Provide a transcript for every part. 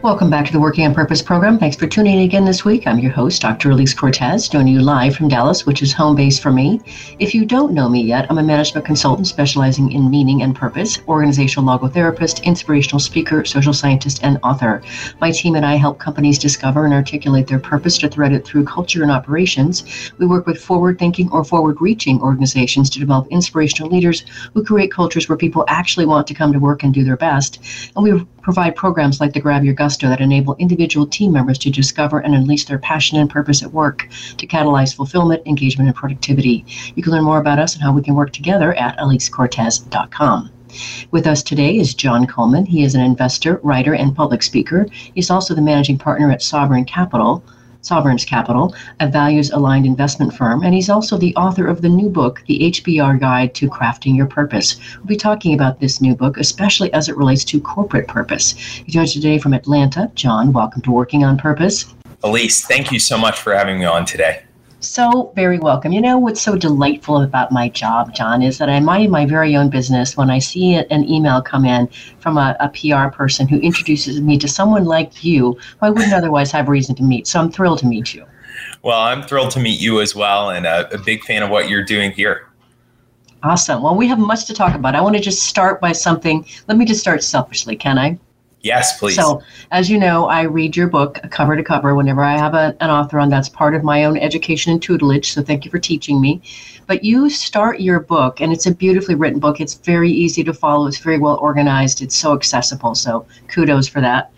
Welcome back to the Working on Purpose program. Thanks for tuning in again this week. I'm your host, Dr. Elise Cortez, joining you live from Dallas, which is home base for me. If you don't know me yet, I'm a management consultant specializing in meaning and purpose, organizational logotherapist, inspirational speaker, social scientist, and author. My team and I help companies discover and articulate their purpose to thread it through culture and operations. We work with forward thinking or forward reaching organizations to develop inspirational leaders who create cultures where people actually want to come to work and do their best. And we provide programs like the Grab Your Gusto that enable individual team members to discover and unleash their passion and purpose at work to catalyze fulfillment, engagement, and productivity. You can learn more about us and how we can work together at elisecortez.com. With us today is John Coleman. He is an investor, writer, and public speaker. He's also the managing partner at Sovereign Capital, Sovereign's Capital, a values aligned investment firm, and he's also the author of the new book, The HBR Guide to Crafting Your Purpose. We'll be talking about this new book, especially as it relates to corporate purpose. He joins you today from Atlanta. John, welcome to Working on Purpose. Elise, thank you so much for having me on today so very welcome. You know what's so delightful about my job, John, is that I mind my very own business when I see an email come in from a, a, PR person who introduces me to someone like you who I wouldn't otherwise have reason to meet. So I'm thrilled to meet you. Well, I'm thrilled to meet you as well, and a, a big fan of what you're doing here. Awesome. Well, we have much to talk about. I want to just start by something. Let me just start selfishly, can I? Yes, please. So, as you know, I read your book cover to cover whenever I have a, an author on. That's part of my own education and tutelage. So, thank you for teaching me. But you start your book, and it's a beautifully written book. It's very easy to follow, it's very well organized, it's so accessible. So, kudos for that.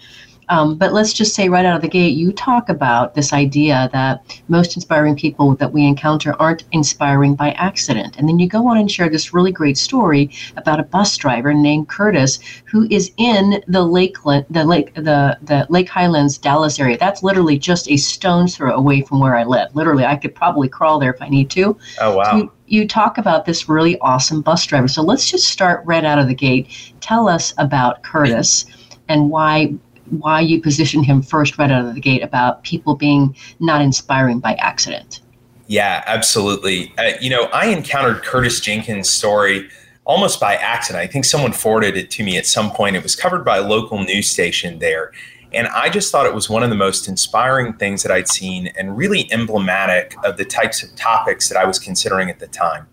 Um, but let's just say right out of the gate, you talk about this idea that most inspiring people that we encounter aren't inspiring by accident. And then you go on and share this really great story about a bus driver named Curtis who is in the Lake, the Lake, the, the Lake Highlands, Dallas area. That's literally just a stone's throw away from where I live. Literally, I could probably crawl there if I need to. Oh wow. So you, you talk about this really awesome bus driver. So let's just start right out of the gate. Tell us about Curtis and why why you positioned him first right out of the gate about people being not inspiring by accident. Yeah, absolutely. Uh, you know, I encountered Curtis Jenkins' story almost by accident. I think someone forwarded it to me at some point. It was covered by a local news station there. And I just thought it was one of the most inspiring things that I'd seen and really emblematic of the types of topics that I was considering at the time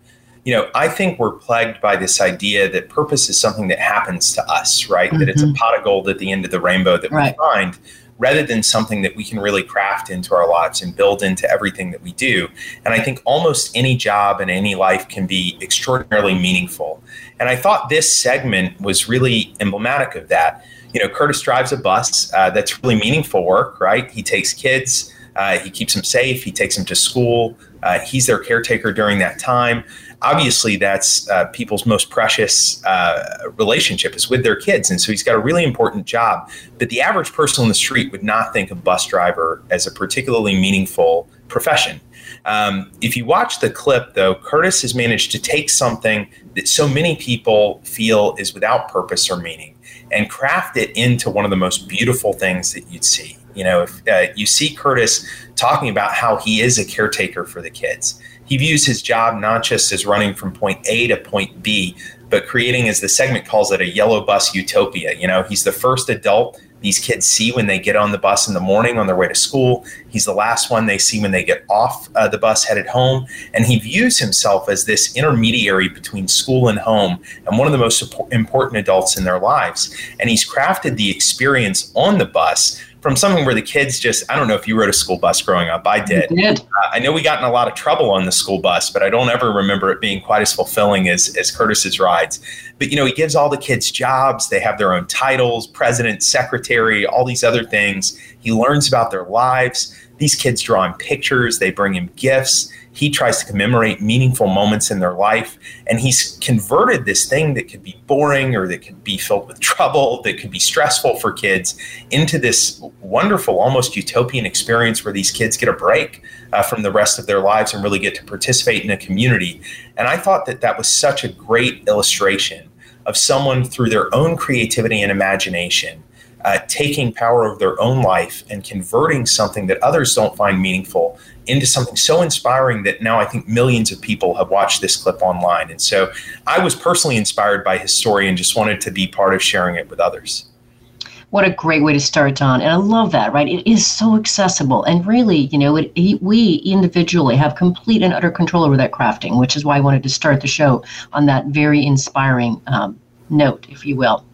you know, I think we're plagued by this idea that purpose is something that happens to us, right? Mm-hmm. That it's a mm-hmm. pot of gold at the end of the rainbow that right. we find rather than something that we can really craft into our lives and build into everything that we do. And I think almost any job and any life can be extraordinarily meaningful. And I thought this segment was really emblematic of that. You know, Curtis drives a bus uh, that's really meaningful work, right? He takes kids, uh, he keeps them safe, he takes them to school, uh, he's their caretaker during that time obviously that's uh, people's most precious uh, relationship is with their kids. And so he's got a really important job but the average person on the street would not think of bus driver as a particularly meaningful profession. Um, if you watch the clip though curtis has managed to take something that so many people feel is without purpose or meaning and craft it into one of the most beautiful things that you'd see. You know if uh, you see curtis talking about how he is a caretaker for the kids he views his job not just as running from point A to point B, but creating, as the segment calls it, a yellow bus utopia. You know, he's the first adult these kids see when they get on the bus in the morning on their way to school. He's the last one they see when they get off uh, the bus headed home. And he views himself as this intermediary between school and home and one of the most important adults in their lives. And he's crafted the experience on the bus from something where the kids just I don't know if you rode a school bus growing up. I did. did. Uh, I know we got in a lot of trouble on the school bus, but I don't ever remember it being quite as fulfilling as as Curtis's rides. But you know, he gives all the kids jobs. They have their own titles, president, secretary, all these other things. He learns about their lives. These kids draw him pictures, they bring him gifts. He tries to commemorate meaningful moments in their life. And he's converted this thing that could be boring or that could be filled with trouble, that could be stressful for kids, into this wonderful, almost utopian experience where these kids get a break uh, from the rest of their lives and really get to participate in a community. And I thought that that was such a great illustration of someone through their own creativity and imagination uh, taking power of their own life and converting something that others don't find meaningful into something so inspiring that now I think millions of people have watched this clip online. And so I was personally inspired by his story and just wanted to be part of sharing it with others. What a great way to start, John. And I love that, right? It is so accessible. And really, you know, it, we individually have complete and utter control over that crafting, which is why I wanted to start the show on that very inspiring um, note, if you will.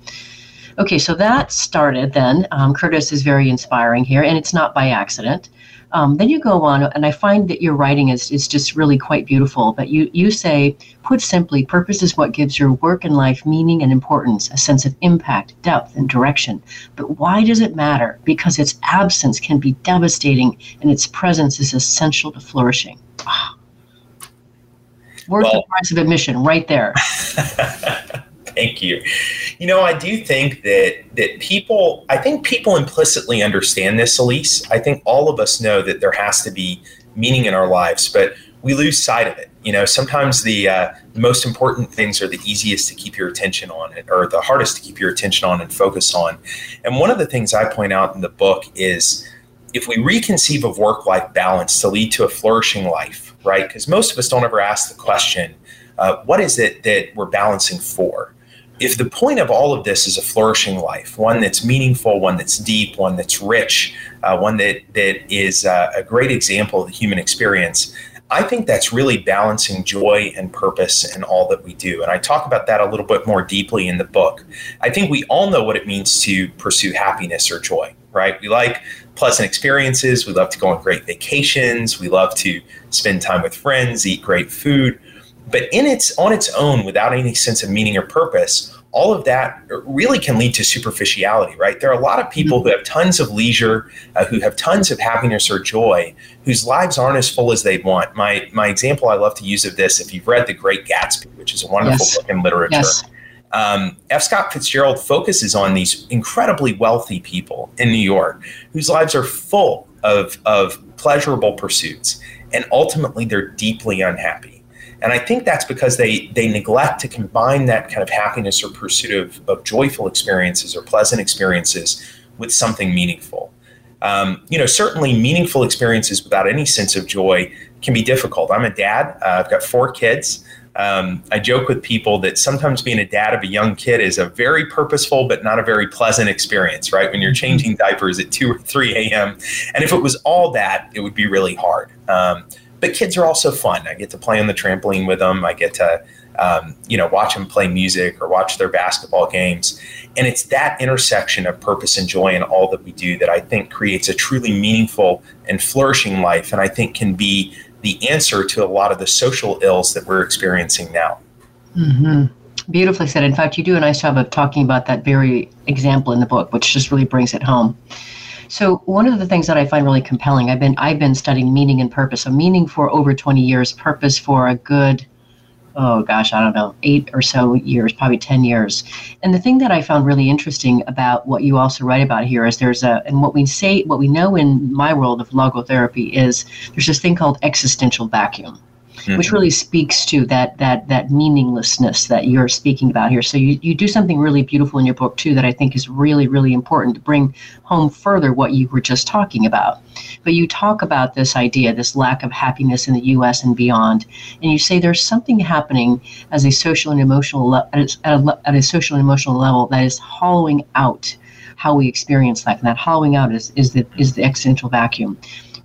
Okay, so that started then. Um, Curtis is very inspiring here, and it's not by accident. Um, then you go on, and I find that your writing is, is just really quite beautiful. But you, you say, put simply, purpose is what gives your work and life meaning and importance, a sense of impact, depth, and direction. But why does it matter? Because its absence can be devastating, and its presence is essential to flourishing. Oh. Worth well, the price of admission, right there. Thank you. You know, I do think that that people, I think people implicitly understand this, Elise. I think all of us know that there has to be meaning in our lives, but we lose sight of it. You know, sometimes the uh, most important things are the easiest to keep your attention on, or the hardest to keep your attention on and focus on. And one of the things I point out in the book is if we reconceive of work life balance to lead to a flourishing life, right? Because most of us don't ever ask the question, uh, what is it that we're balancing for? If the point of all of this is a flourishing life, one that's meaningful, one that's deep, one that's rich, uh, one that that is uh, a great example of the human experience, I think that's really balancing joy and purpose in all that we do. And I talk about that a little bit more deeply in the book. I think we all know what it means to pursue happiness or joy, right? We like pleasant experiences. We love to go on great vacations. We love to spend time with friends, eat great food. But in its on its own, without any sense of meaning or purpose, all of that really can lead to superficiality, right? There are a lot of people who have tons of leisure, uh, who have tons of happiness or joy, whose lives aren't as full as they'd want. My my example I love to use of this, if you've read The Great Gatsby, which is a wonderful yes. book in literature. Yes. Um, F. Scott Fitzgerald focuses on these incredibly wealthy people in New York whose lives are full of, of pleasurable pursuits, and ultimately they're deeply unhappy and I think that's because they they neglect to combine that kind of happiness or pursuit of, of joyful experiences or pleasant experiences with something meaningful. Um, you know, certainly meaningful experiences without any sense of joy can be difficult. I'm a dad. Uh, I've got four kids. Um, I joke with people that sometimes being a dad of a young kid is a very purposeful but not a very pleasant experience, right? When you're mm-hmm. changing diapers at 2 or 3 a.m. And if it was all that, it would be really hard. Um, but kids are also fun. I get to play on the trampoline with them. I get to, um, you know, watch them play music or watch their basketball games. And it's that intersection of purpose and joy in all that we do that I think creates a truly meaningful and flourishing life. And I think can be the answer to a lot of the social ills that we're experiencing now. Mm-hmm. Beautifully said. In fact, you do a nice job of talking about that very example in the book, which just really brings it home. So one of the things that I find really compelling, I've been I've been studying meaning and purpose. So meaning for over 20 years, purpose for a good oh gosh, I don't know, eight or so years, probably 10 years. And the thing that I found really interesting about what you also write about here is there's a, and what we say, what we know in my world of logotherapy is there's this thing called existential vacuum mm-hmm. which really speaks to that that that meaninglessness that you're speaking about here. So you, you do something really beautiful in your book too that I think is really really important to bring home further what you were just talking about. But you talk about this idea, this lack of happiness in the U.S. and beyond, and you say there's something happening as a social and emotional le- at, a, at a social and emotional level that is hollowing out how we experience life, and that hollowing out is is the is the existential vacuum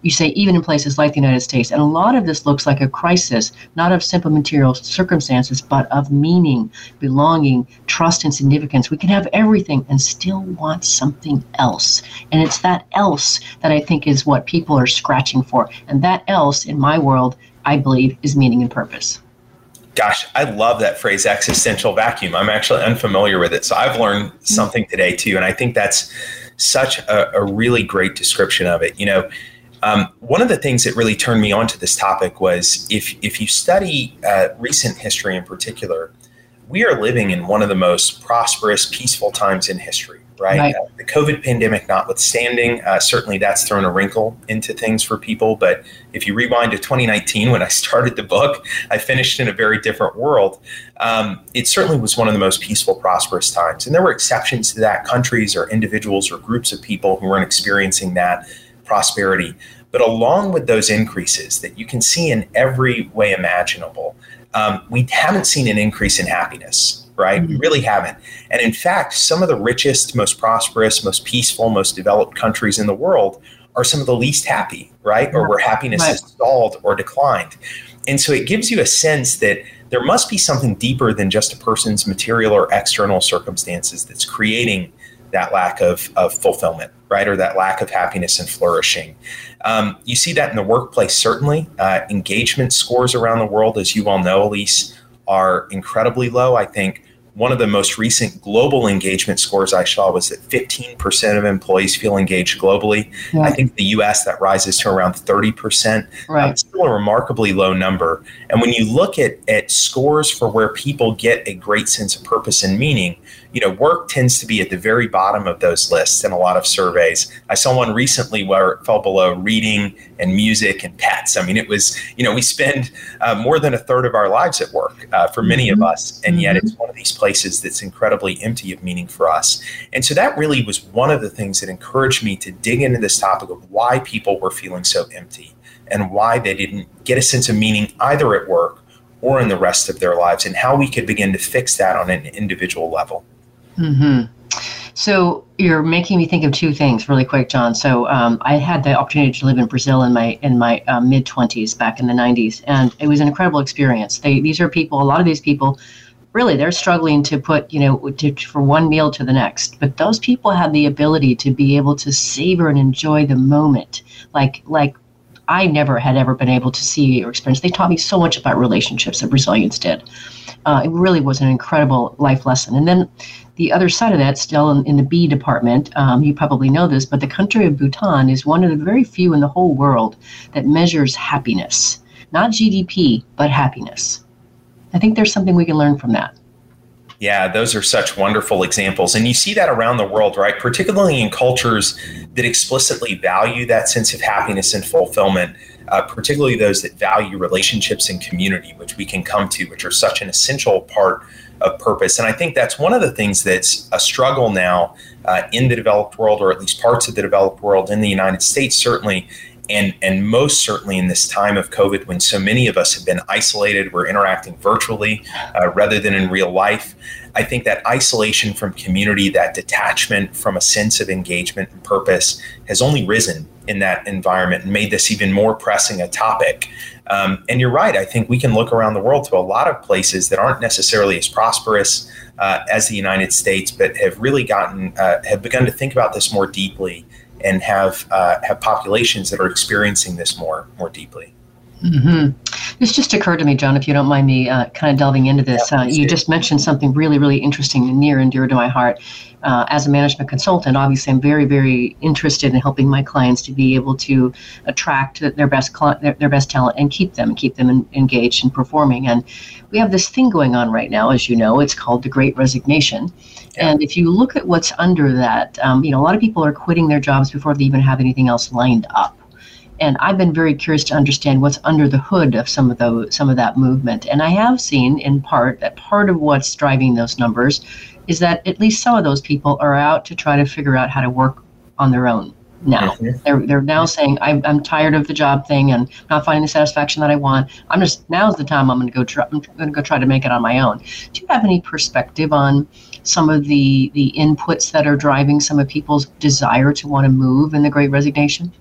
you say even in places like the United States. And a lot of this looks like a crisis, not of simple material circumstances, but of meaning, belonging, trust, and significance. We can have everything and still want something else. And it's that else that I think is what people are scratching for. And that else, in my world, I believe, is meaning and purpose. Gosh, I love that phrase existential vacuum. I'm actually unfamiliar with it. So I've learned mm-hmm. something today too. And I think that's such a, a really great description of it. You know, Um, one of the things that really turned me on to this topic was if, if you study uh, recent history in particular, we are living in one of the most prosperous, peaceful times in history right? right. Uh, the COVID pandemic notwithstanding, uh, certainly that's thrown a wrinkle into things for people. But if you rewind to 2019, when I started the book, I finished in a very different world. Um, it certainly was one of the most peaceful, prosperous times. And there were exceptions to that countries or individuals or groups of people who weren't experiencing that prosperity. But along with those increases that you can see in every way imaginable, um, we haven't seen an increase in happiness right? Mm-hmm. We really haven't. And in fact, some of the richest, most prosperous, most peaceful, most developed countries in the world are some of the least happy, right? Or where happiness right. has stalled or declined. And so it gives you a sense that there must be something deeper than just a person's material or external circumstances that's creating that lack of, of fulfillment, right? Or that lack of happiness and flourishing. Um, you see that in the workplace, certainly. Uh, engagement scores around the world, as you all know, Elise, are incredibly low. I think one of the most recent global engagement scores I saw was that 15% of employees feel engaged globally. Yeah. I think the US that rises to around 30%. Right. Um, it's still a remarkably low number. And when you look at, at scores for where people get a great sense of purpose and meaning, you know, work tends to be at the very bottom of those lists in a lot of surveys. I saw one recently where it fell below reading and music and pets. I mean, it was, you know, we spend uh, more than a third of our lives at work uh, for many mm-hmm. of us, and yet mm-hmm. it's one of these places that's incredibly empty of meaning for us. And so that really was one of the things that encouraged me to dig into this topic of why people were feeling so empty and why they didn't get a sense of meaning either at work or in the rest of their lives, and how we could begin to fix that on an individual level. Mm-hmm. So you're making me think of two things really quick, John. So um, I had the opportunity to live in Brazil in my in my uh, mid 20s back in the 90s, and it was an incredible experience. They these are people. A lot of these people, really, they're struggling to put you know to, for one meal to the next. But those people had the ability to be able to savor and enjoy the moment, like like I never had ever been able to see or experience. They taught me so much about relationships that Brazilians did. Uh, it really was an incredible life lesson. And then the other side of that, still in, in the B department, um, you probably know this, but the country of Bhutan is one of the very few in the whole world that measures happiness, not GDP, but happiness. I think there's something we can learn from that. Yeah, those are such wonderful examples. And you see that around the world, right? Particularly in cultures that explicitly value that sense of happiness and fulfillment, uh, particularly those that value relationships and community, which we can come to, which are such an essential part of purpose. And I think that's one of the things that's a struggle now uh, in the developed world, or at least parts of the developed world in the United States, certainly. And, and most certainly in this time of COVID, when so many of us have been isolated, we're interacting virtually uh, rather than in real life. I think that isolation from community, that detachment from a sense of engagement and purpose has only risen in that environment and made this even more pressing a topic. Um, and you're right. I think we can look around the world to a lot of places that aren't necessarily as prosperous uh, as the United States, but have really gotten uh, have begun to think about this more deeply and have uh, have populations that are experiencing this more more deeply. Mm-hmm. This just occurred to me, John, if you don't mind me uh, kind of delving into this. Yeah, uh, you just mentioned something really, really interesting and near and dear to my heart. Uh, as a management consultant, obviously, I'm very, very interested in helping my clients to be able to attract their best their, their best talent and keep them, keep them in, engaged and performing. And we have this thing going on right now, as you know, it's called the Great Resignation. Yeah. And if you look at what's under that, um, you know, a lot of people are quitting their jobs before they even have anything else lined up and I've been very curious to understand what's under the hood of some of those some of that movement. And I have seen in part that part of what's driving those numbers is that at least some of those people are out to try to figure out how to work on their own now. Mm-hmm. They're they're now saying I'm I'm tired of the job thing and not finding the satisfaction that I want. I'm just now's the time I'm going to go try I'm going to go try to make it on my own. Do you have any perspective on some of the the inputs that are driving some of people's desire to want to move in the Great Resignation?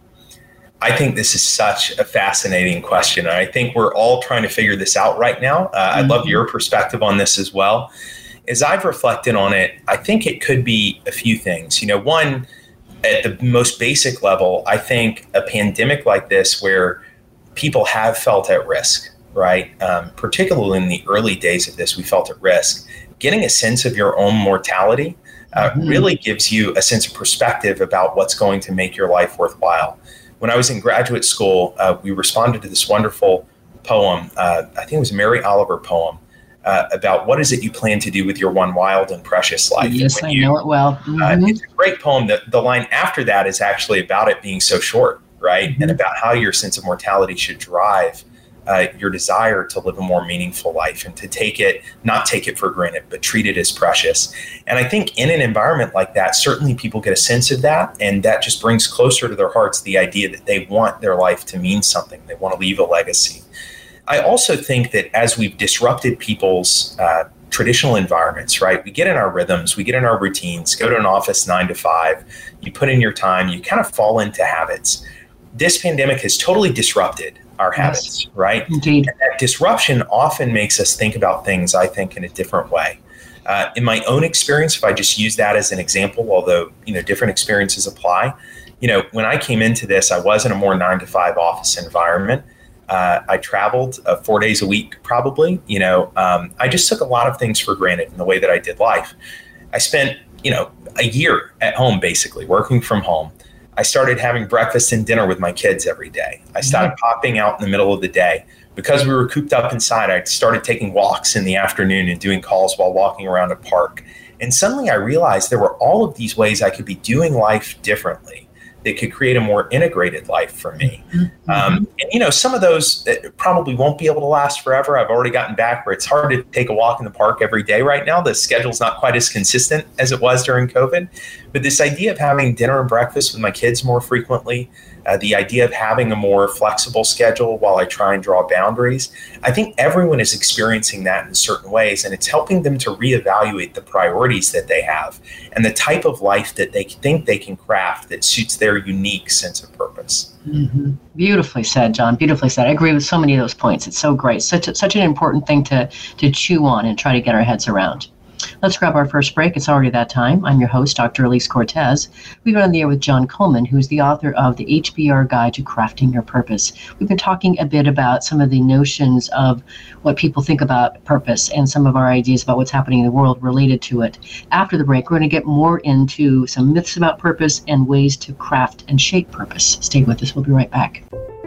I think this is such a fascinating question. And I think we're all trying to figure this out right now. Uh, mm-hmm. I'd love mm-hmm. your perspective on this as well. As I've reflected on it, I think it could be a few things. You know, one, at the most basic level, I think a pandemic like this, where people have felt at risk, right? Um, particularly in the early days of this, we felt at risk. Getting a sense of your own mortality uh, mm-hmm. really gives you a sense of perspective about what's going to make your life worthwhile when I was in graduate school, uh, we responded to this wonderful poem. Uh, I think it was a Mary Oliver poem uh, about what is it you plan to do with your one wild and precious life. Yes, I you, know it well. Uh, Mm-hmm. it's a great poem. The, the line after that is actually about it being so short, right? Mm-hmm. And about how your sense of mortality should drive uh, your desire to live a more meaningful life and to take it, not take it for granted, but treat it as precious. And I think in an environment like that, certainly people get a sense of that. And that just brings closer to their hearts the idea that they want their life to mean something, they want to leave a legacy. I also think that as we've disrupted people's uh, traditional environments, right? We get in our rhythms, we get in our routines, go to an office nine to five, you put in your time, you kind of fall into habits. This pandemic has totally disrupted our habits, yes. right? Indeed. And that disruption often makes us think about things, I think, in a different way. Uh, in my own experience, if I just use that as an example, although you know different experiences apply, you know, when I came into this, I was in a more nine to five office environment. Uh, I traveled uh, four days a week, probably. You know, um, I just took a lot of things for granted in the way that I did life. I spent, you know, a year at home, basically working from home. I started having breakfast and dinner with my kids every day. I started mm-hmm. popping out in the middle of the day. Because we were cooped up inside, I started taking walks in the afternoon and doing calls while walking around a park. And suddenly I realized there were all of these ways I could be doing life differently that could create a more integrated life for me. Mm-hmm. Um, and, you know, some of those probably won't be able to last forever. I've already gotten back where it's hard to take a walk in the park every day right now. The schedule's not quite as consistent as it was during COVID. But this idea of having dinner and breakfast with my kids more frequently, uh, the idea of having a more flexible schedule while I try and draw boundaries, I think everyone is experiencing that in certain ways. And it's helping them to reevaluate the priorities that they have and the type of life that they think they can craft that suits their unique sense of purpose. Mm-hmm. Beautifully said, John. Beautifully said. I agree with so many of those points. It's so great. Such a, such an important thing to to chew on and try to get our heads around. Let's grab our first break. It's already that time. I'm your host, Dr. Elise Cortez. We've been on the air with John Coleman, who's the author of the HBR Guide to Crafting Your Purpose. We've been talking a bit about some of the notions of what people think about purpose and some of our ideas about what's happening in the world related to it. After the break, we're going to get more into some myths about purpose and ways to craft and shape purpose. Stay with us. We'll be right back.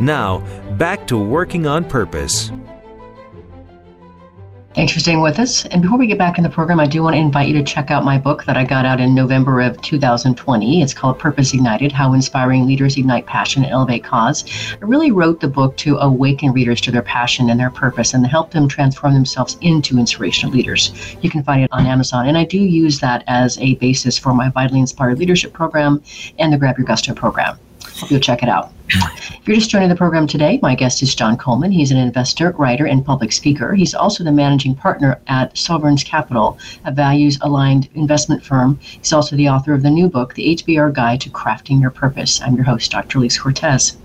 Now, back to working on purpose. Thanks for staying with us. And before we get back in the program, I do want to invite you to check out my book that I got out in November of 2020. It's called Purpose Ignited How Inspiring Leaders Ignite Passion and Elevate Cause. I really wrote the book to awaken readers to their passion and their purpose and help them transform themselves into inspirational leaders. You can find it on Amazon. And I do use that as a basis for my Vitally Inspired Leadership Program and the Grab Your Gusto program. Hope you'll check it out. If you're just joining the program today, my guest is John Coleman. He's an investor, writer, and public speaker. He's also the managing partner at Sovereign's Capital, a values aligned investment firm. He's also the author of the new book, The HBR Guide to Crafting Your Purpose. I'm your host, Dr. Elise Cortez.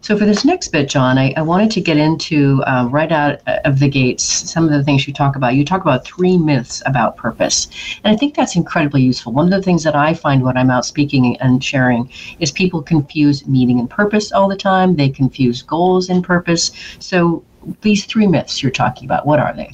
So, for this next bit, John, I, I wanted to get into uh, right out of the gates some of the things you talk about. You talk about three myths about purpose. And I think that's incredibly useful. One of the things that I find when I'm out speaking and sharing is people confuse meaning and purpose all the time, they confuse goals and purpose. So, these three myths you're talking about, what are they?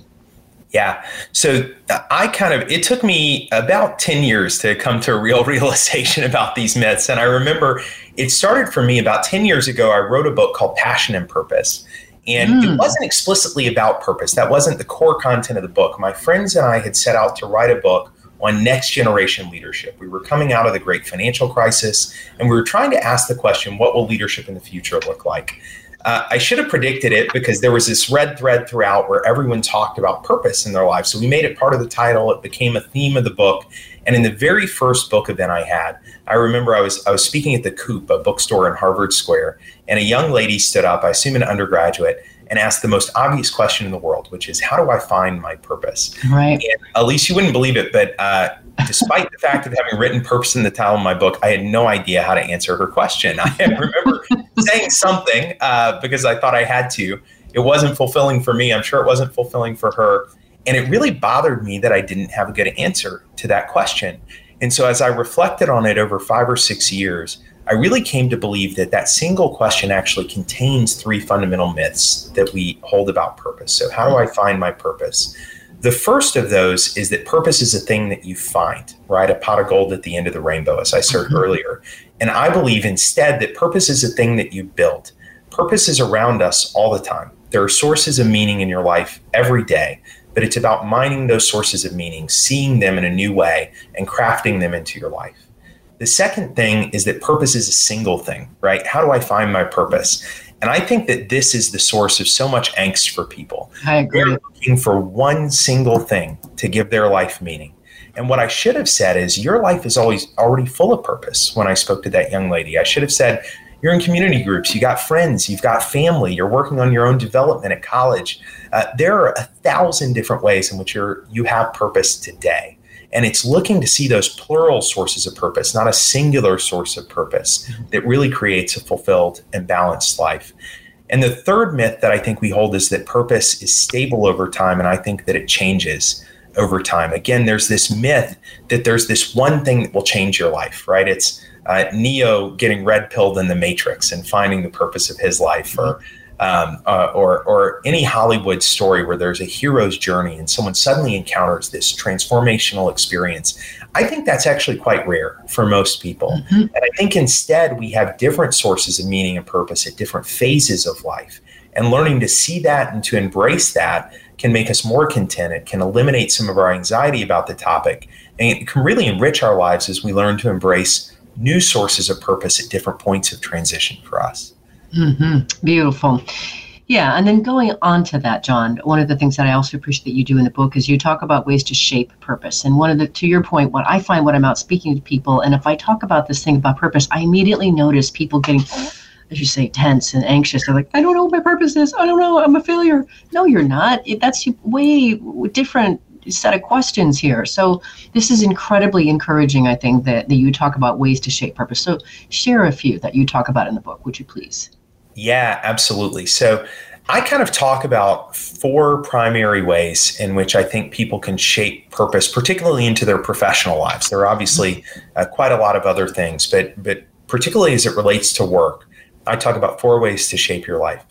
Yeah. So I kind of, it took me about 10 years to come to a real realization about these myths. And I remember it started for me about 10 years ago. I wrote a book called Passion and Purpose. And mm. it wasn't explicitly about purpose. That wasn't the core content of the book. My friends and I had set out to write a book on next generation leadership. We were coming out of the great financial crisis and we were trying to ask the question what will leadership in the future look like? Uh, I should have predicted it because there was this red thread throughout where everyone talked about purpose in their lives. So we made it part of the title. It became a theme of the book. And in the very first book event I had, I remember I was I was speaking at the Coop, a bookstore in Harvard Square, and a young lady stood up, I assume an undergraduate, and asked the most obvious question in the world, which is, "How do I find my purpose?" Right. And Elise, you wouldn't believe it, but uh, despite the fact of having written purpose in the title of my book, I had no idea how to answer her question. I remember saying something uh, because I thought I had to. It wasn't fulfilling for me. I'm sure it wasn't fulfilling for her. And it really bothered me that I didn't have a good answer to that question. And so as I reflected on it over five or six years, I really came to believe that that single question actually contains three fundamental myths that we hold about purpose. So, how do I find my purpose? The first of those is that purpose is a thing that you find, right? A pot of gold at the end of the rainbow, as I said mm-hmm. earlier. And I believe instead that purpose is a thing that you build. Purpose is around us all the time. There are sources of meaning in your life every day but it's about mining those sources of meaning, seeing them in a new way, and crafting them into your life. The second thing is that purpose is a single thing, right? How do I find my purpose? And I think that this is the source of so much angst for people. I agree. They're looking for one single thing to give their life meaning. And what I should have said is, your life is always already full of purpose. When I spoke to that young lady, I should have said, you're in community groups, you got friends, you've got family, you're working on your own development at college. Uh, there are a thousand different ways in which you're you have purpose today. And it's looking to see those plural sources of purpose, not a singular source of purpose that really creates a fulfilled and balanced life. And the third myth that I think we hold is that purpose is stable over time. And I think that it changes over time. Again, there's this myth that there's this one thing that will change your life, right? It's uh, Neo getting red pilled in the Matrix and finding the purpose of his life, or um, uh, or or any Hollywood story where there's a hero's journey and someone suddenly encounters this transformational experience. I think that's actually quite rare for most people, mm-hmm. and I think instead we have different sources of meaning and purpose at different phases of life, and learning to see that and to embrace that can make us more content. It can eliminate some of our anxiety about the topic, and it can really enrich our lives as we learn to embrace new sources of purpose at different points of transition for us. Mm-hmm. Beautiful. Yeah, and then going on to that, John, one of the things that I also appreciate that you do in the book is you talk about ways to shape purpose. And one of the, to your point, what I find when I'm out speaking to people, and if I talk about this thing about purpose, I immediately notice people getting, as you say, tense and anxious. They're like, I don't know what my purpose is. I don't know. I'm a failure. No, you're not. That's way different set of questions here. So this is incredibly encouraging, I think, that, that you talk about ways to shape purpose. So share a few that you talk about in the book, would you please? Yeah, absolutely. So I kind of talk about four primary ways in which I think people can shape purpose, particularly into their professional lives. There are obviously uh, quite a lot of other things, but but particularly as it relates to work, I talk about four ways to shape your life.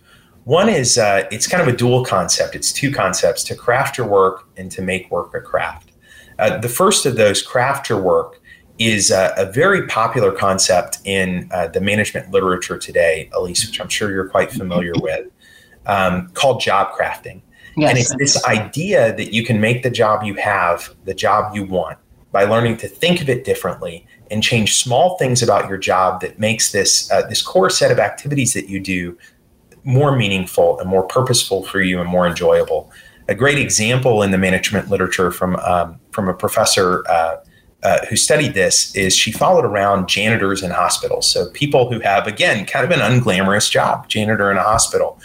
One is uh, it's kind of a dual concept. It's two concepts: to craft your work and to make work a craft. Uh, the first of those, craft your work, is a, a very popular concept in uh, the management literature today, Elise, which I'm sure you're quite familiar with, um, called job crafting. Yes. And it's this idea that you can make the job you have the job you want by learning to think of it differently and change small things about your job that makes this uh, this core set of activities that you do more meaningful and more purposeful for you and more enjoyable. A great example in the management literature from um, from a professor uh, uh, who studied this is she followed around janitors in hospitals, so people who have again kind of an unglamorous job, janitor in a hospital.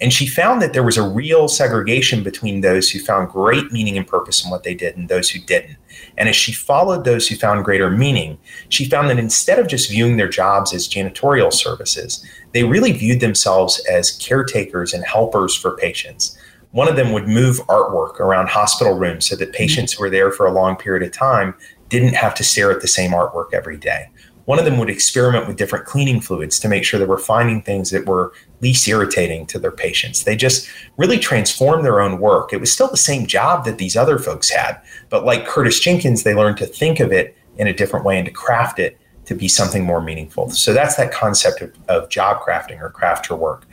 And she found that there was a real segregation between those who found great meaning and purpose in what they did and those who didn't. And as she followed those who found greater meaning, she found that instead of just viewing their jobs as janitorial services, they really viewed themselves as caretakers and helpers for patients. One of them would move artwork around hospital rooms so that patients who were there for a long period of time didn't have to stare at the same artwork every day. One of them would experiment with different cleaning fluids to make sure they were finding things that were least irritating to their patients. They just really transformed their own work. It was still the same job that these other folks had, but like Curtis Jenkins, they learned to think of it in a different way and to craft it to be something more meaningful. So that's that concept of, of job crafting or craft your work.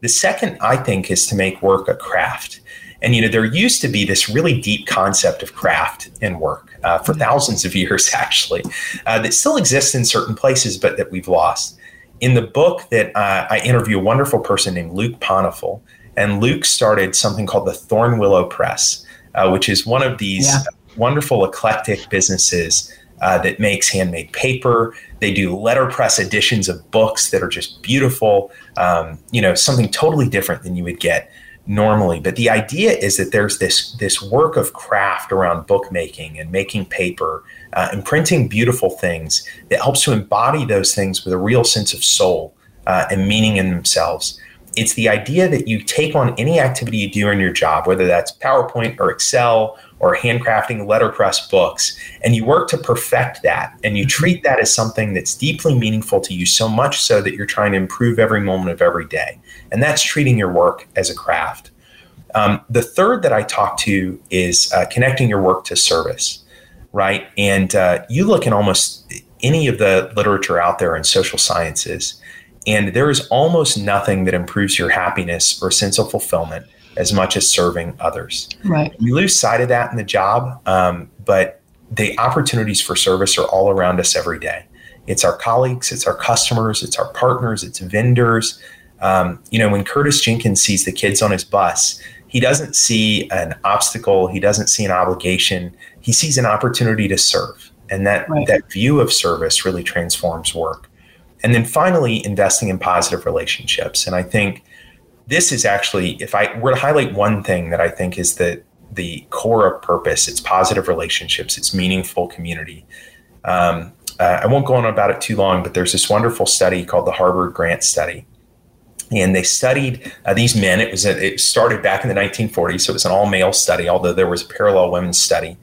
The second, I think, is to make work a craft. And you know, there used to be this really deep concept of craft in work uh, for thousands of years, actually, uh, that still exists in certain places, but that we've lost. in the book that uh, I interview a wonderful person named Luke Pontifell, and Luke started something called the Thornwillow Press, uh, which is one of these yeah. wonderful eclectic businesses uh, that makes handmade paper. They do letterpress editions of books that are just beautiful. Um, you know, something totally different than you would get normally. But the idea is that there's this this work of craft around bookmaking and making paper uh, and printing beautiful things that helps to embody those things with a real sense of soul uh, and meaning in themselves. It's the idea that you take on any activity you do in your job, whether that's PowerPoint or Excel or handcrafting letterpress books, and you work to perfect that and you treat that as something that's deeply meaningful to you, so much so that you're trying to improve every moment of every day. And that's treating your work as a craft. Um, the third that I talk to is uh, connecting your work to service, right? And uh, you look in almost any of the literature out there in social sciences, and there is almost nothing that improves your happiness or sense of fulfillment as much as serving others. Right. We lose sight of that in the job, um, but the opportunities for service are all around us every day. It's our colleagues, it's our customers, it's our partners, it's vendors. Um, you know, when Curtis Jenkins sees the kids on his bus, he doesn't see an obstacle, he doesn't see an obligation, he sees an opportunity to serve. And that, right. that view of service really transforms work. And then finally, investing in positive relationships. And I think this is actually, if I were to highlight one thing that I think is the the core of purpose, it's positive relationships, it's meaningful community. Um, uh, I won't go on about it too long, but there's this wonderful study called the Harvard Grant Study, and they studied uh, these men. It was a, it started back in the 1940s, so it was an all male study, although there was a parallel women's study.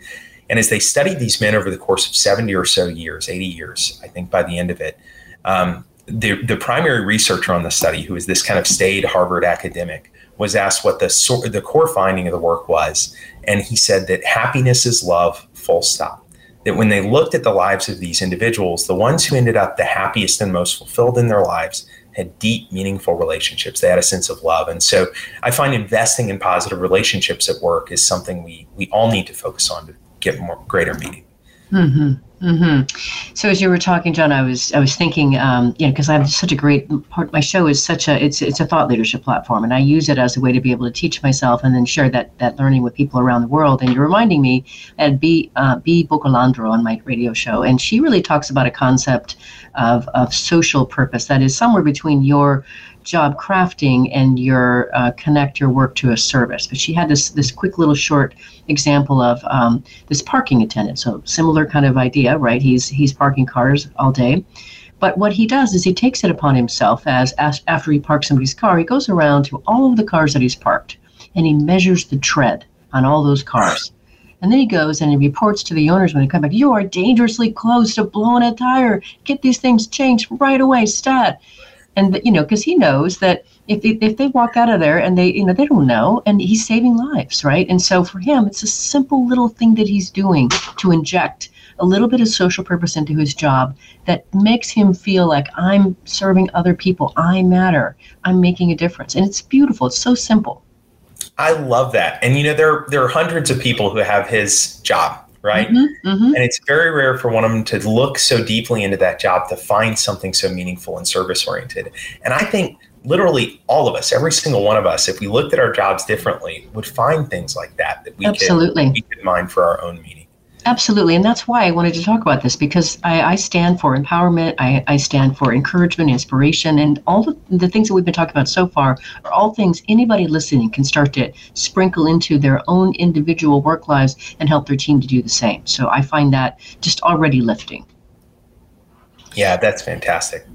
And as they studied these men over the course of 70 or so years, 80 years, I think by the end of it, um, the, the primary researcher on the study, who is this kind of staid Harvard academic, was asked what the, the core finding of the work was. And he said that happiness is love, full stop. That when they looked at the lives of these individuals, the ones who ended up the happiest and most fulfilled in their lives had deep, meaningful relationships. They had a sense of love. And so I find investing in positive relationships at work is something we, we all need to focus on to get more greater meaning. Mm-hmm. Mm-hmm. So as you were talking, John, I was I was thinking, um, you know, because I have such a great part. My show is such a it's it's a thought leadership platform, and I use it as a way to be able to teach myself and then share that that learning with people around the world. And you're reminding me, at B uh, Bea Boccalandro on my radio show, and she really talks about a concept of of social purpose that is somewhere between your job crafting and your uh, connect your work to a service. But she had this this quick little short example of um, this parking attendant. So similar kind of idea, right? He's he's parking cars all day. But what he does is he takes it upon himself as, as after he parks somebody's car, he goes around to all of the cars that he's parked and he measures the tread on all those cars. And then he goes and he reports to the owners when they come back, you are dangerously close to blowing a tire. Get these things changed right away, stat and you know because he knows that if they, if they walk out of there and they you know they don't know and he's saving lives right? And so for him it's a simple little thing that he's doing to inject a little bit of social purpose into his job that makes him feel like i'm serving other people. I matter. I'm making a difference. And it's beautiful. It's so simple. I love that. And you know there there are hundreds of people who have his job right? Mm-hmm, mm-hmm. And it's very rare for one of them to look so deeply into that job to find something so meaningful and service oriented. And I think literally all of us, every single one of us, if we looked at our jobs differently, would find things like that that we Absolutely. could we could mine for our own meaning. Absolutely. And that's why I wanted to talk about this because I, I stand for empowerment, I, I, stand for encouragement, inspiration, and all the, the things that we've been talking about so far are all things anybody listening can start to sprinkle into their own individual work lives and help their team to do the same. So I find that just already lifting. Yeah, that's fantastic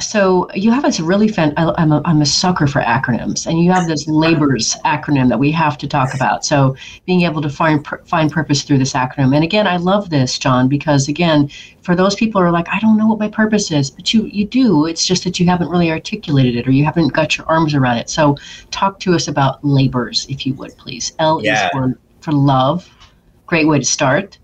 so you have this really fan. I, am a, I'm a sucker for acronyms, and you have this labors acronym that we have to talk about. So being able to find find purpose through this acronym, and again, I love this, John, because again, for those people who are like, I don't know what my purpose is, but you you do. It's just that you haven't really articulated it, or you haven't got your arms around it. So talk to us about labors, if you would, please. L yeah. is for for love. Great way to start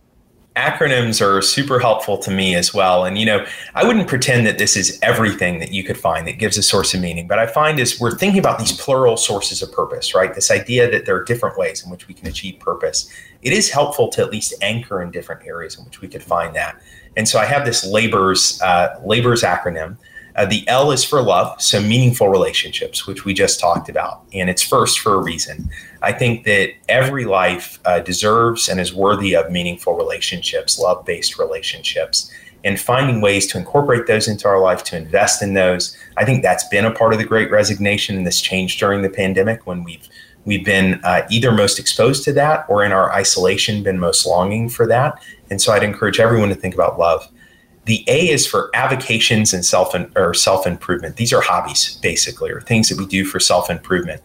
acronyms are super helpful to me as well. And, you know, I wouldn't pretend that this is everything that you could find that gives a source of meaning, but I find is we're thinking about these plural sources of purpose, right? This idea that there are different ways in which we can achieve purpose. It is helpful to at least anchor in different areas in which we could find that. And so I have this labors, uh, labors acronym. Uh, the L is for love, so meaningful relationships, which we just talked about. And it's first for a reason. I think that every life uh, deserves and is worthy of meaningful relationships, love based relationships. And finding ways to incorporate those into our life, to invest in those. I think that's been a part of the great resignation and this change during the pandemic when we've we've been uh, either most exposed to that or in our isolation been most longing for that. And so I'd encourage everyone to think about love. The A is for avocations and self or self improvement. These are hobbies, basically, or things that we do for self improvement.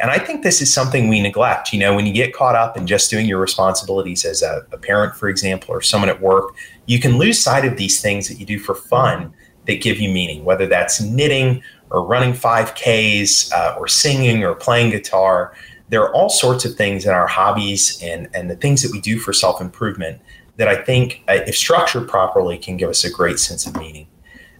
And I think this is something we neglect. You know, when you get caught up in just doing your responsibilities as a, a parent, for example, or someone at work, you can lose sight of these things that you do for fun that give you meaning, whether that's knitting or running 5Ks uh, or singing or playing guitar. There are all sorts of things in our hobbies and, and the things that we do for self improvement that I think, uh, if structured properly, can give us a great sense of meaning.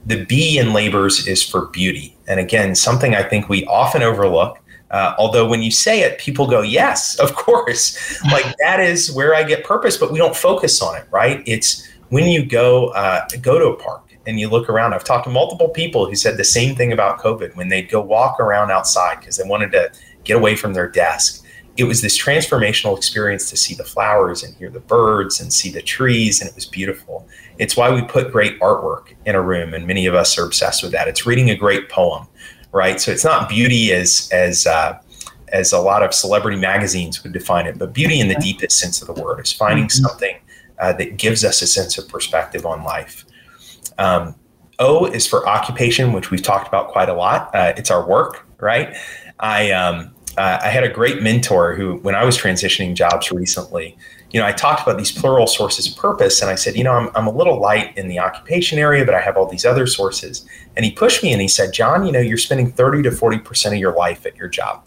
The B in labors is for beauty. And again, something I think we often overlook. Uh, although when you say it, people go, yes, of course. like that is where I get purpose, but we don't focus on it, right? It's when you go uh, go to a park and you look around. I've talked to multiple people who said the same thing about COVID when they'd go walk around outside because they wanted to get away from their desk it was this transformational experience to see the flowers and hear the birds and see the trees, and it was beautiful. It's why we put great artwork in a room, and many of us are obsessed with that. It's reading a great poem, right? So it's not beauty as as uh, as a lot of celebrity magazines would define it, but beauty in the deepest sense of the word is finding mm-hmm. something uh, that gives us a sense of perspective on life. Um, o is for occupation, which we've talked about quite a lot. Uh, it's our work, right? I um, uh, I had a great mentor who, when I was transitioning jobs recently, you know, I talked about these plural sources of purpose, and I said, you know, I'm, I'm a little light in the occupation area, but I have all these other sources. And he pushed me and he said, John, you know, you're spending 30 to 40% of your life at your job.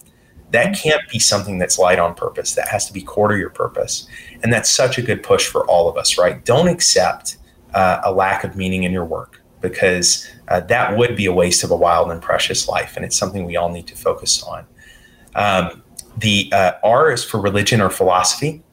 That mm-hmm. can't be something that's light on purpose. That has to be core to your purpose. And that's such a good push for all of us, right? Don't accept uh, a lack of meaning in your work because uh, that would be a waste of a wild and precious life. And it's something we all need to focus on. Um, the uh, R is for religion or philosophy,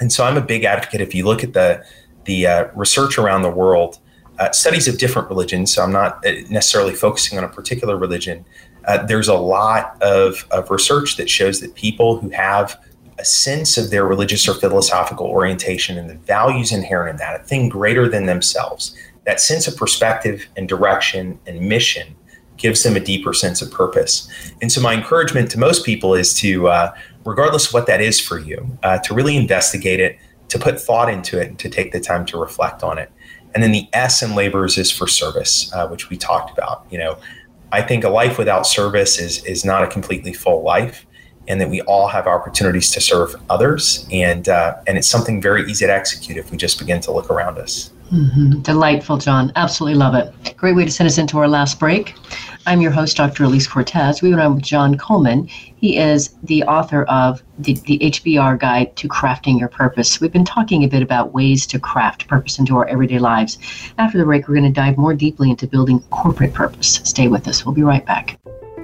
and so I'm a big advocate. If you look at the the uh, research around the world, uh, studies of different religions, so I'm not uh, necessarily focusing on a particular religion. Uh, there's a lot of, of research that shows that people who have a sense of their religious or philosophical orientation and the values inherent in that, a thing greater than themselves, that sense of perspective and direction and mission gives them a deeper sense of purpose. And so, my encouragement to most people is to, uh, regardless of what that is for you, uh, to really investigate it, to put thought into it, and to take the time to reflect on it. And then the S in labors is for service, uh, which we talked about. You know, I think a life without service is is not a completely full life, and that we all have opportunities to serve others, and uh, and it's something very easy to execute if we just begin to look around us. Mm-hmm. Delightful, John. Absolutely love it. Great way to send us into our last break. I'm your host, Dr. Elise Cortes. We went on with John Coleman. He is the author of the, the HBR Guide to Crafting Your Purpose. We've been talking a bit about ways to craft purpose into our everyday lives. After the break, we're going to dive more deeply into building corporate purpose. Stay with us. We'll be right back.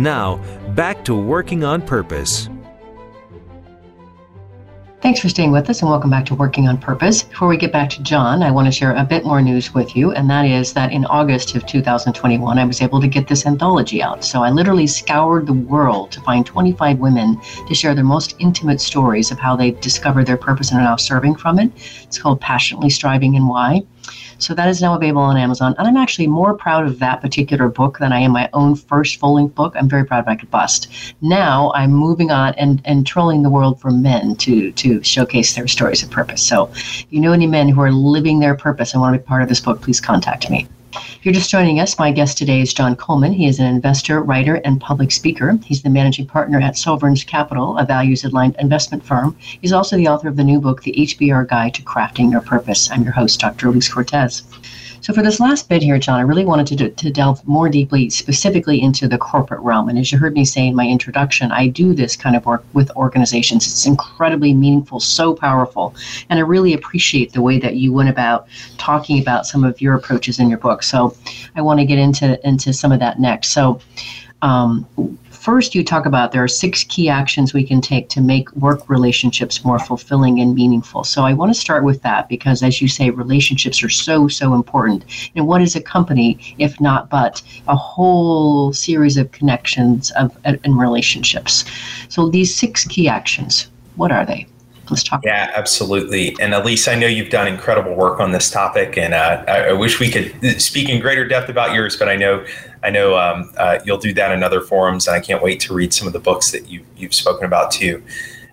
Now, back to working on purpose. Thanks for staying with us and welcome back to Working on Purpose. Before we get back to John, I want to share a bit more news with you, and that is that in August of 2021, I was able to get this anthology out. So I literally scoured the world to find 25 women to share their most intimate stories of how they discovered their purpose and are now serving from it. It's called Passionately Striving and Why. So that is now available on Amazon. And I'm actually more proud of that particular book than I am my own first full length book. I'm very proud of I Could Bust. Now I'm moving on and, and trolling the world for men to, to to showcase their stories of purpose. So, if you know any men who are living their purpose and want to be part of this book, please contact me. If you're just joining us, my guest today is John Coleman. He is an investor, writer, and public speaker. He's the managing partner at Sovereign's Capital, a values aligned investment firm. He's also the author of the new book, The HBR Guide to Crafting Your Purpose. I'm your host, Dr. Elise Cortes. So, for this last bit here, John, I really wanted to, to delve more deeply, specifically into the corporate realm. And as you heard me say in my introduction, I do this kind of work with organizations. It's incredibly meaningful, so powerful. And I really appreciate the way that you went about talking about some of your approaches in your book. So, I want to get into, into some of that next. So, um, First, you talk about there are six key actions we can take to make work relationships more fulfilling and meaningful. So I want to start with that because, as you say, relationships are so, so important. And what is a company if not but a whole series of connections of and relationships? So these six key actions, what are they? Let's talk. Yeah, absolutely. And Elise, I know you've done incredible work on this topic, and uh, I, wish we could speak in greater depth about yours. But I know, I know um, uh, you'll do that in other forums, and I can't wait to read some of the books that you you've spoken about too.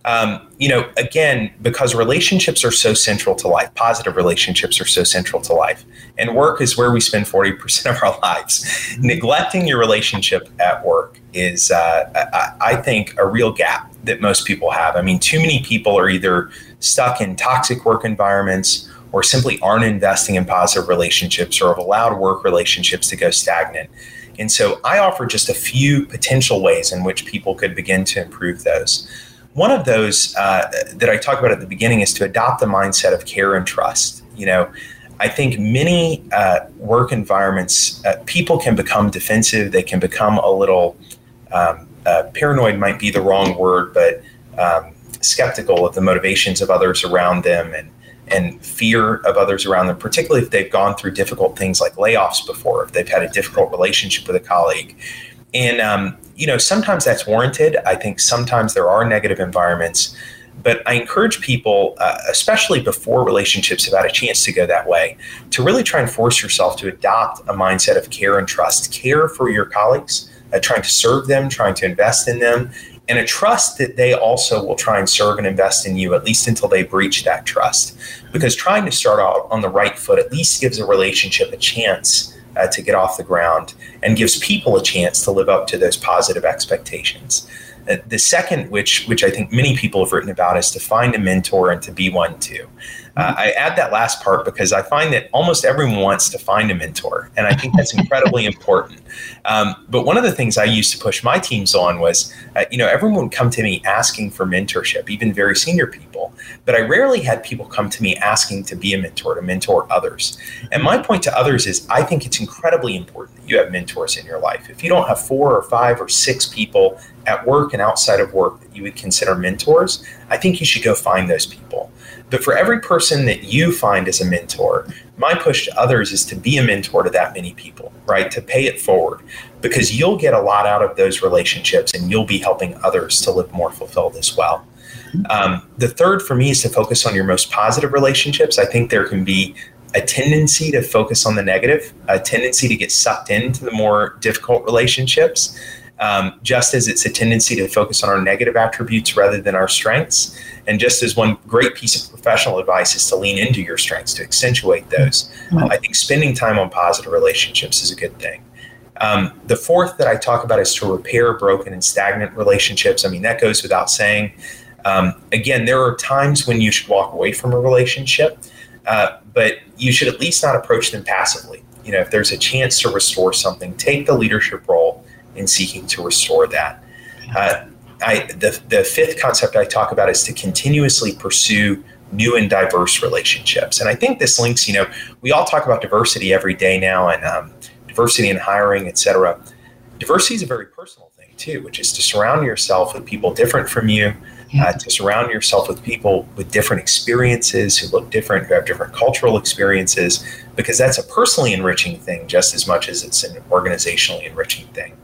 Um, you know, again, because relationships are so central to life, positive relationships are so central to life, and work is where we spend 40% of our lives. Neglecting your relationship at work is, uh, I, I think, a real gap that most people have. I mean, too many people are either stuck in toxic work environments or simply aren't investing in positive relationships or have allowed work relationships to go stagnant. And so I offer just a few potential ways in which people could begin to improve those. One of those uh, that I talk about at the beginning is to adopt the mindset of care and trust. You know, I think many uh, work environments, uh, people can become defensive. They can become a little um, uh, paranoid might be the wrong word, but um, skeptical of the motivations of others around them and and fear of others around them, particularly if they've gone through difficult things like layoffs before, if they've had a difficult relationship with a colleague. And, um, you know, sometimes that's warranted. I think sometimes there are negative environments. But I encourage people, uh, especially before relationships have had a chance to go that way, to really try and force yourself to adopt a mindset of care and trust. Care for your colleagues, uh, trying to serve them, trying to invest in them, and a trust that they also will try and serve and invest in you, at least until they breach that trust. Because trying to start out on the right foot at least gives a relationship a chance uh, to get off the ground and gives people a chance to live up to those positive expectations. Uh, the second, which which I think many people have written about, is to find a mentor and to be one too. Uh, I add that last part because I find that almost everyone wants to find a mentor, and I think that's incredibly important. Um, but one of the things I used to push my teams on was, uh, you know, everyone would come to me asking for mentorship, even very senior people. But I rarely had people come to me asking to be a mentor, to mentor others. And my point to others is, I think it's incredibly important that you have mentors in your life. If you don't have four or five or six people at work and outside of work that you would consider mentors, I think you should go find those people. But for every person that you find as a mentor, my push to others is to be a mentor to that many people, right? To pay it forward because you'll get a lot out of those relationships and you'll be helping others to live more fulfilled as well. Um, the third for me is to focus on your most positive relationships. I think there can be a tendency to focus on the negative, a tendency to get sucked into the more difficult relationships um, just as it's a tendency to focus on our negative attributes rather than our strengths. And just as one great piece of professional advice is to lean into your strengths, to accentuate those, uh, I think spending time on positive relationships is a good thing. Um, the fourth that I talk about is to repair broken and stagnant relationships. I mean, that goes without saying. Um, again, there are times when you should walk away from a relationship, uh, but you should at least not approach them passively. You know, if there's a chance to restore something, take the leadership role in seeking to restore that. Uh, I, the, the fifth concept I talk about is to continuously pursue new and diverse relationships. And I think this links, you know, we all talk about diversity every day now and um, diversity in hiring, et cetera. Diversity is a very personal thing too, which is to surround yourself with people different from you, uh, to surround yourself with people with different experiences who look different, who have different cultural experiences, because that's a personally enriching thing just as much as it's an organizationally enriching thing.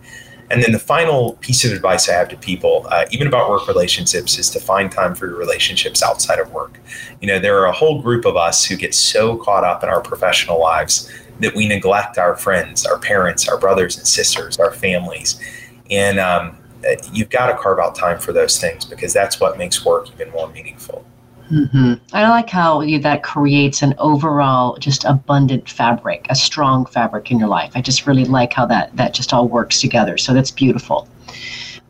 And then the final piece of advice I have to people, uh, even about work relationships, is to find time for your relationships outside of work. You know, there are a whole group of us who get so caught up in our professional lives that we neglect our friends, our parents, our brothers and sisters, our families. And um, you've got to carve out time for those things because that's what makes work even more meaningful. Mm-hmm. I like how you, that creates an overall just abundant fabric, a strong fabric in your life. I just really like how that that just all works together. So that's beautiful.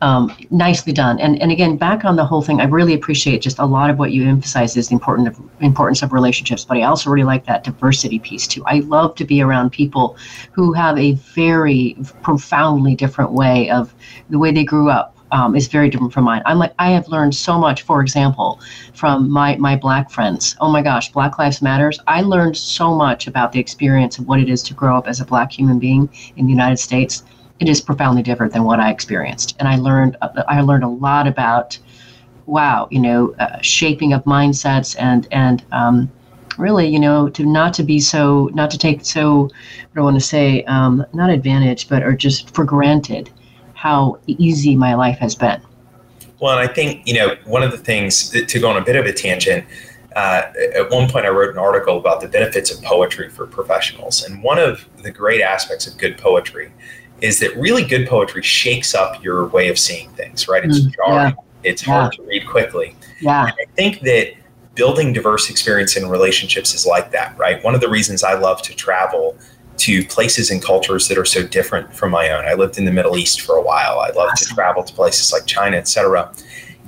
Um, nicely done. And and again, back on the whole thing, I really appreciate just a lot of what you emphasize is the important of, importance of relationships. But I also really like that diversity piece too. I love to be around people who have a very profoundly different way of the way they grew up, um, is very different from mine. I'm like I have learned so much. For example, from my my black friends. Oh my gosh, Black Lives Matters. I learned so much about the experience of what it is to grow up as a black human being in the United States. It is profoundly different than what I experienced, and I learned I learned a lot about wow, you know, uh, shaping of mindsets and and um, really, you know, to not to be so not to take so I want to say um, not advantage, but or just for granted how easy my life has been. Well, and I think, you know, one of the things to go on a bit of a tangent, uh, at one point I wrote an article about the benefits of poetry for professionals. And one of the great aspects of good poetry is that really good poetry shakes up your way of seeing things, right? It's mm, jarring, yeah. it's hard to read quickly. Yeah. And I think that building diverse experience in relationships is like that, right? One of the reasons I love to travel to places and cultures that are so different from my own. I lived in the Middle East for a while. I love awesome. to travel to places like China, etc.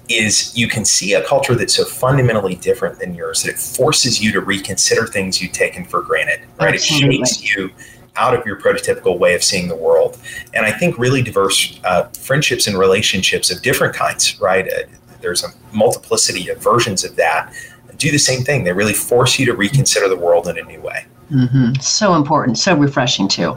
Is you can see a culture that's so fundamentally different than yours that it forces you to reconsider things you've taken for granted, right? Absolutely. It shakes you out of your prototypical way of seeing the world. And I think really diverse uh, friendships and relationships of different kinds, right? Uh, there's a multiplicity of versions of that. Do the same thing. They really force you to reconsider the world in a new way. Mm-hmm. So important, so refreshing too.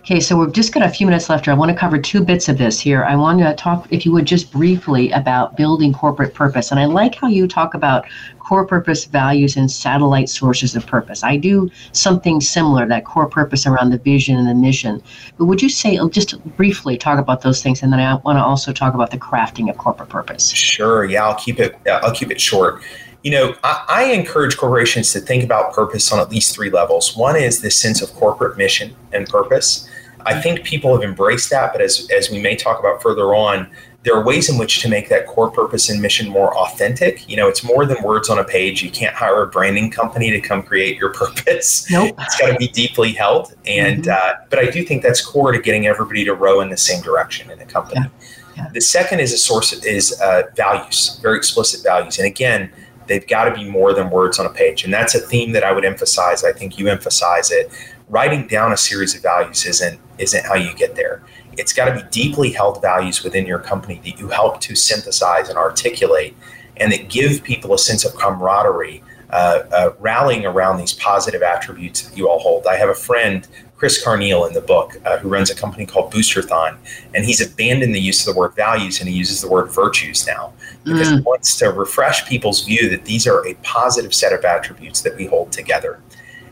Okay, so we've just got a few minutes left here. I want to cover two bits of this here. I want to talk, if you would, just briefly about building corporate purpose. And I like how you talk about core purpose values and satellite sources of purpose. I do something similar, that core purpose around the vision and the mission. But would you say, just briefly talk about those things, and then I want to also talk about the crafting of corporate purpose. Sure. Yeah, I'll keep it. I'll keep it short you know, I, I, encourage corporations to think about purpose on at least three levels. One is this sense of corporate mission and purpose. I think people have embraced that, but as, as we may talk about further on, there are ways in which to make that core purpose and mission more authentic. You know, it's more than words on a page. You can't hire a branding company to come create your purpose. Nope. It's got to be deeply held. And mm-hmm. uh, but I do think that's core to getting everybody to row in the same direction in a company. Yeah. Yeah. The second is a source is uh, values, very explicit values. And again, they've got to be more than words on a page. And that's a theme that I would emphasize. I think you emphasize it. Writing down a series of values isn't isn't how you get there. It's got to be deeply held values within your company that you help to synthesize and articulate, and that give people a sense of camaraderie, uh, uh, rallying around these positive attributes that you all hold. I have a friend Chris Carneal in the book, uh, who runs a company called Boosterthon, and he's abandoned the use of the word values and he uses the word virtues now because mm. he wants to refresh people's view that these are a positive set of attributes that we hold together.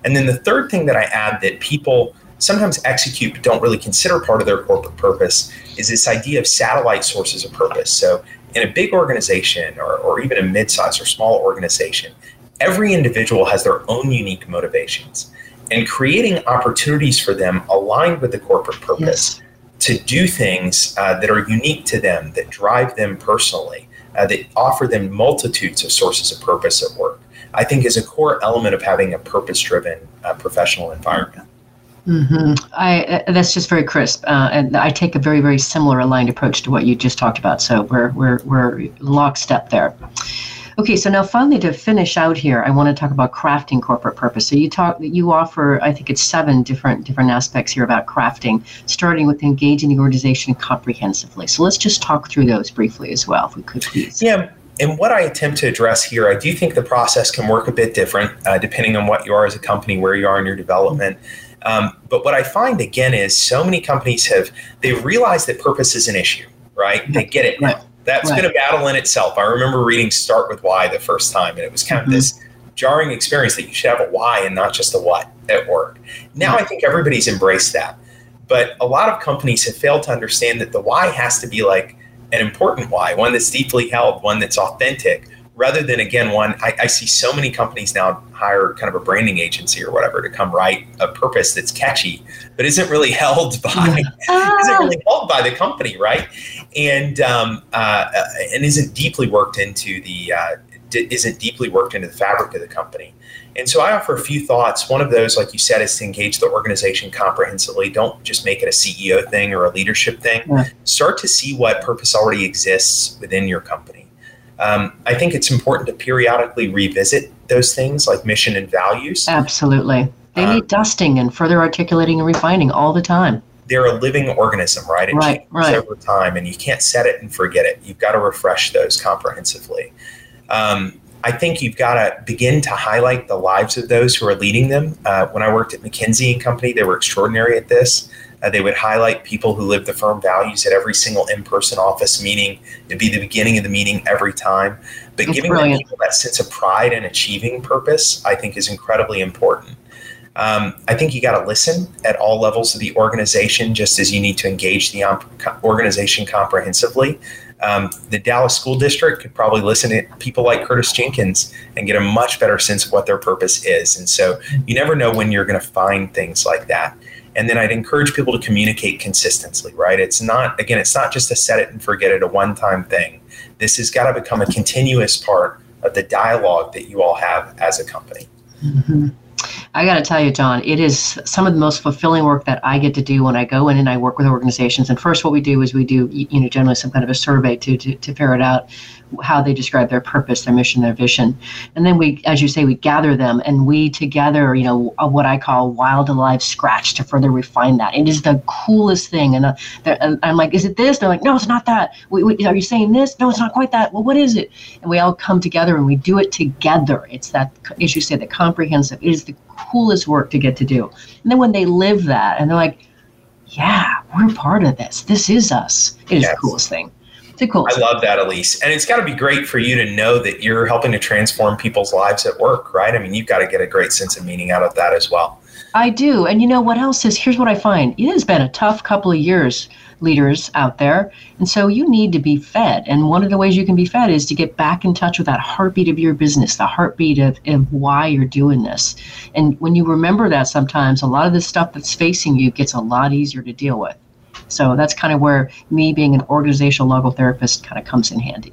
And then the third thing that I add that people sometimes execute but don't really consider part of their corporate purpose is this idea of satellite sources of purpose. So in a big organization or, or even a mid-sized or small organization, every individual has their own unique motivations and creating opportunities for them aligned with the corporate purpose yes. to do things uh, that are unique to them, that drive them personally, uh, that offer them multitudes of sources of purpose at work, I think is a core element of having a purpose driven uh, professional environment. Mm-hmm. I, uh, that's just very crisp, uh, and I take a very, very similar aligned approach to what you just talked about. So we're we're we're lockstep there. Okay, so now finally to finish out here, I want to talk about crafting corporate purpose. So you talk that you offer, I think it's seven different different aspects here about crafting, starting with engaging the organization comprehensively. So let's just talk through those briefly as well, if we could please. Yeah. And what I attempt to address here, I do think the process can work a bit different uh, depending on what you are as a company, where you are in your development. Um, but what I find again is so many companies have they've realized that purpose is an issue, right? They get it now that's right. been a battle in itself. I remember reading Start with Why the first time, and it was kind of mm-hmm. this jarring experience that you should have a why and not just a what at work. Now I think everybody's embraced that. But a lot of companies have failed to understand that the why has to be like an important why, one that's deeply held, one that's authentic, rather than again one I, I, see so many companies now hire kind of a branding agency or whatever to come write a purpose that's catchy but isn't really held by ah. isn't really held by the company right and um, uh, and isn't deeply worked into the uh, d- isn't deeply worked into the fabric of the company. And so I offer a few thoughts. One of those, like you said, is to engage the organization comprehensively. Don't just make it a CEO thing or a leadership thing. Yeah. Start to see what purpose already exists within your company. Um, I think it's important to periodically revisit those things like mission and values. Absolutely. They um, need dusting and further articulating and refining all the time. They're a living organism, right? It right, right. over time, and you can't set it and forget it. You've got to refresh those comprehensively. Um, I think you've got to begin to highlight the lives of those who are leading them. Uh, when I worked at McKinsey and Company, they were extraordinary at this. Uh, they would highlight people who live the firm values at every single in-person office meeting. It'd be the beginning of the meeting every time. But That's giving people that sense of pride and achieving purpose, I think, is incredibly important. Um, I think you got to listen at all levels of the organization, just as you need to engage the organization comprehensively. Um, the Dallas School District could probably listen to people like Curtis Jenkins and get a much better sense of what their purpose is. And so you never know when you're going to find things like that. And then I'd encourage people to communicate consistently, right? It's not, again, it's not just a set it and forget it, a one time thing. This has got to become a continuous part of the dialogue that you all have as a company. Mm-hmm. I got to tell you, John, it is some of the most fulfilling work that I get to do when I go in and I work with organizations. And first, what we do is we do, you know, generally some kind of a survey to, to, to ferret out how they describe their purpose, their mission, their vision. And then we, as you say, we gather them and we together, you know, what I call wild alive scratch to further refine that. It is the coolest thing. And, uh, I'm like, is it this? They're like, no, it's not that. We, we, are you saying this? No, it's not quite that. Well, what is it? And we all come together and we do it together. It's that, as you say, the comprehensive. It is the coolest work to get to do. And then when they live that and they're like, yeah, we're part of this. This is us. It is yes. the coolest thing. It's cool. I love that, Elise. And it's got to be great for you to know that you're helping to transform people's lives at work, right? I mean, you've got to get a great sense of meaning out of that as well. I do. And you know what else is? Here's what I find it has been a tough couple of years, leaders out there. And so you need to be fed. And one of the ways you can be fed is to get back in touch with that heartbeat of your business, the heartbeat of, of why you're doing this. And when you remember that, sometimes a lot of the stuff that's facing you gets a lot easier to deal with. So that's kind of where me being an organizational logotherapist kind of comes in handy.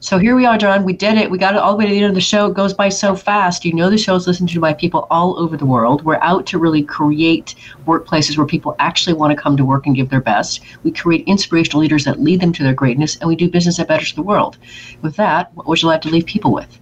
So here we are, John. We did it. We got it all the way to the end of the show. It goes by so fast. You know, the show is listened to by people all over the world. We're out to really create workplaces where people actually want to come to work and give their best. We create inspirational leaders that lead them to their greatness, and we do business that betters the world. With that, what would you like to leave people with?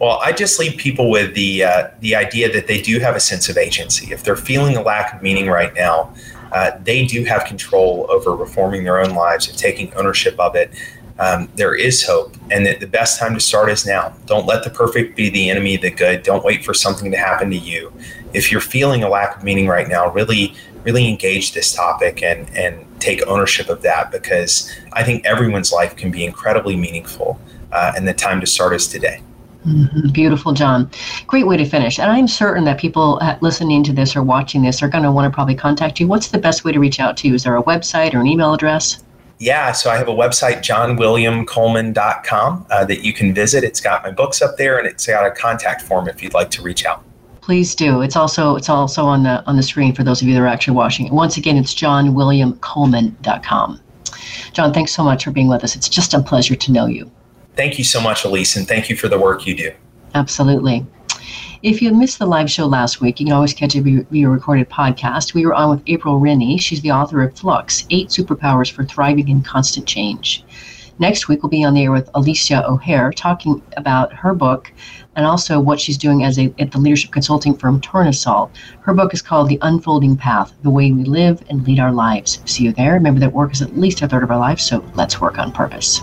Well, I just leave people with the uh, the idea that they do have a sense of agency. If they're feeling a lack of meaning right now, uh, they do have control over reforming their own lives and taking ownership of it. Um, there is hope, and that the best time to start is now. Don't let the perfect be the enemy of the good. Don't wait for something to happen to you. If you're feeling a lack of meaning right now, really, really engage this topic and and take ownership of that because I think everyone's life can be incredibly meaningful, uh, and the time to start is today. Mm-hmm. Beautiful, John. Great way to finish. And I'm certain that people uh, listening to this or watching this are going to want to probably contact you. What's the best way to reach out to you? Is there a website or an email address? Yeah, so I have a website, johnwilliamcoleman.com, uh, that you can visit. It's got my books up there, and it's got a contact form if you'd like to reach out. Please do. It's also it's also on the on the screen for those of you that are actually watching it. Once again, it's johnwilliamcoleman.com. John, thanks so much for being with us. It's just a pleasure to know you. Thank you so much, Elise, and thank you for the work you do. Absolutely. If you missed the live show last week, you can always catch it via recorded podcast. We were on with April Rinne. She's the author of Flux Eight Superpowers for Thriving in Constant Change. Next week, we'll be on the air with Alicia O'Hare talking about her book and also what she's doing as a, at the leadership consulting firm Tournesol. Her book is called The Unfolding Path The Way We Live and Lead Our Lives. See you there. Remember that work is at least a third of our life, so let's work on purpose.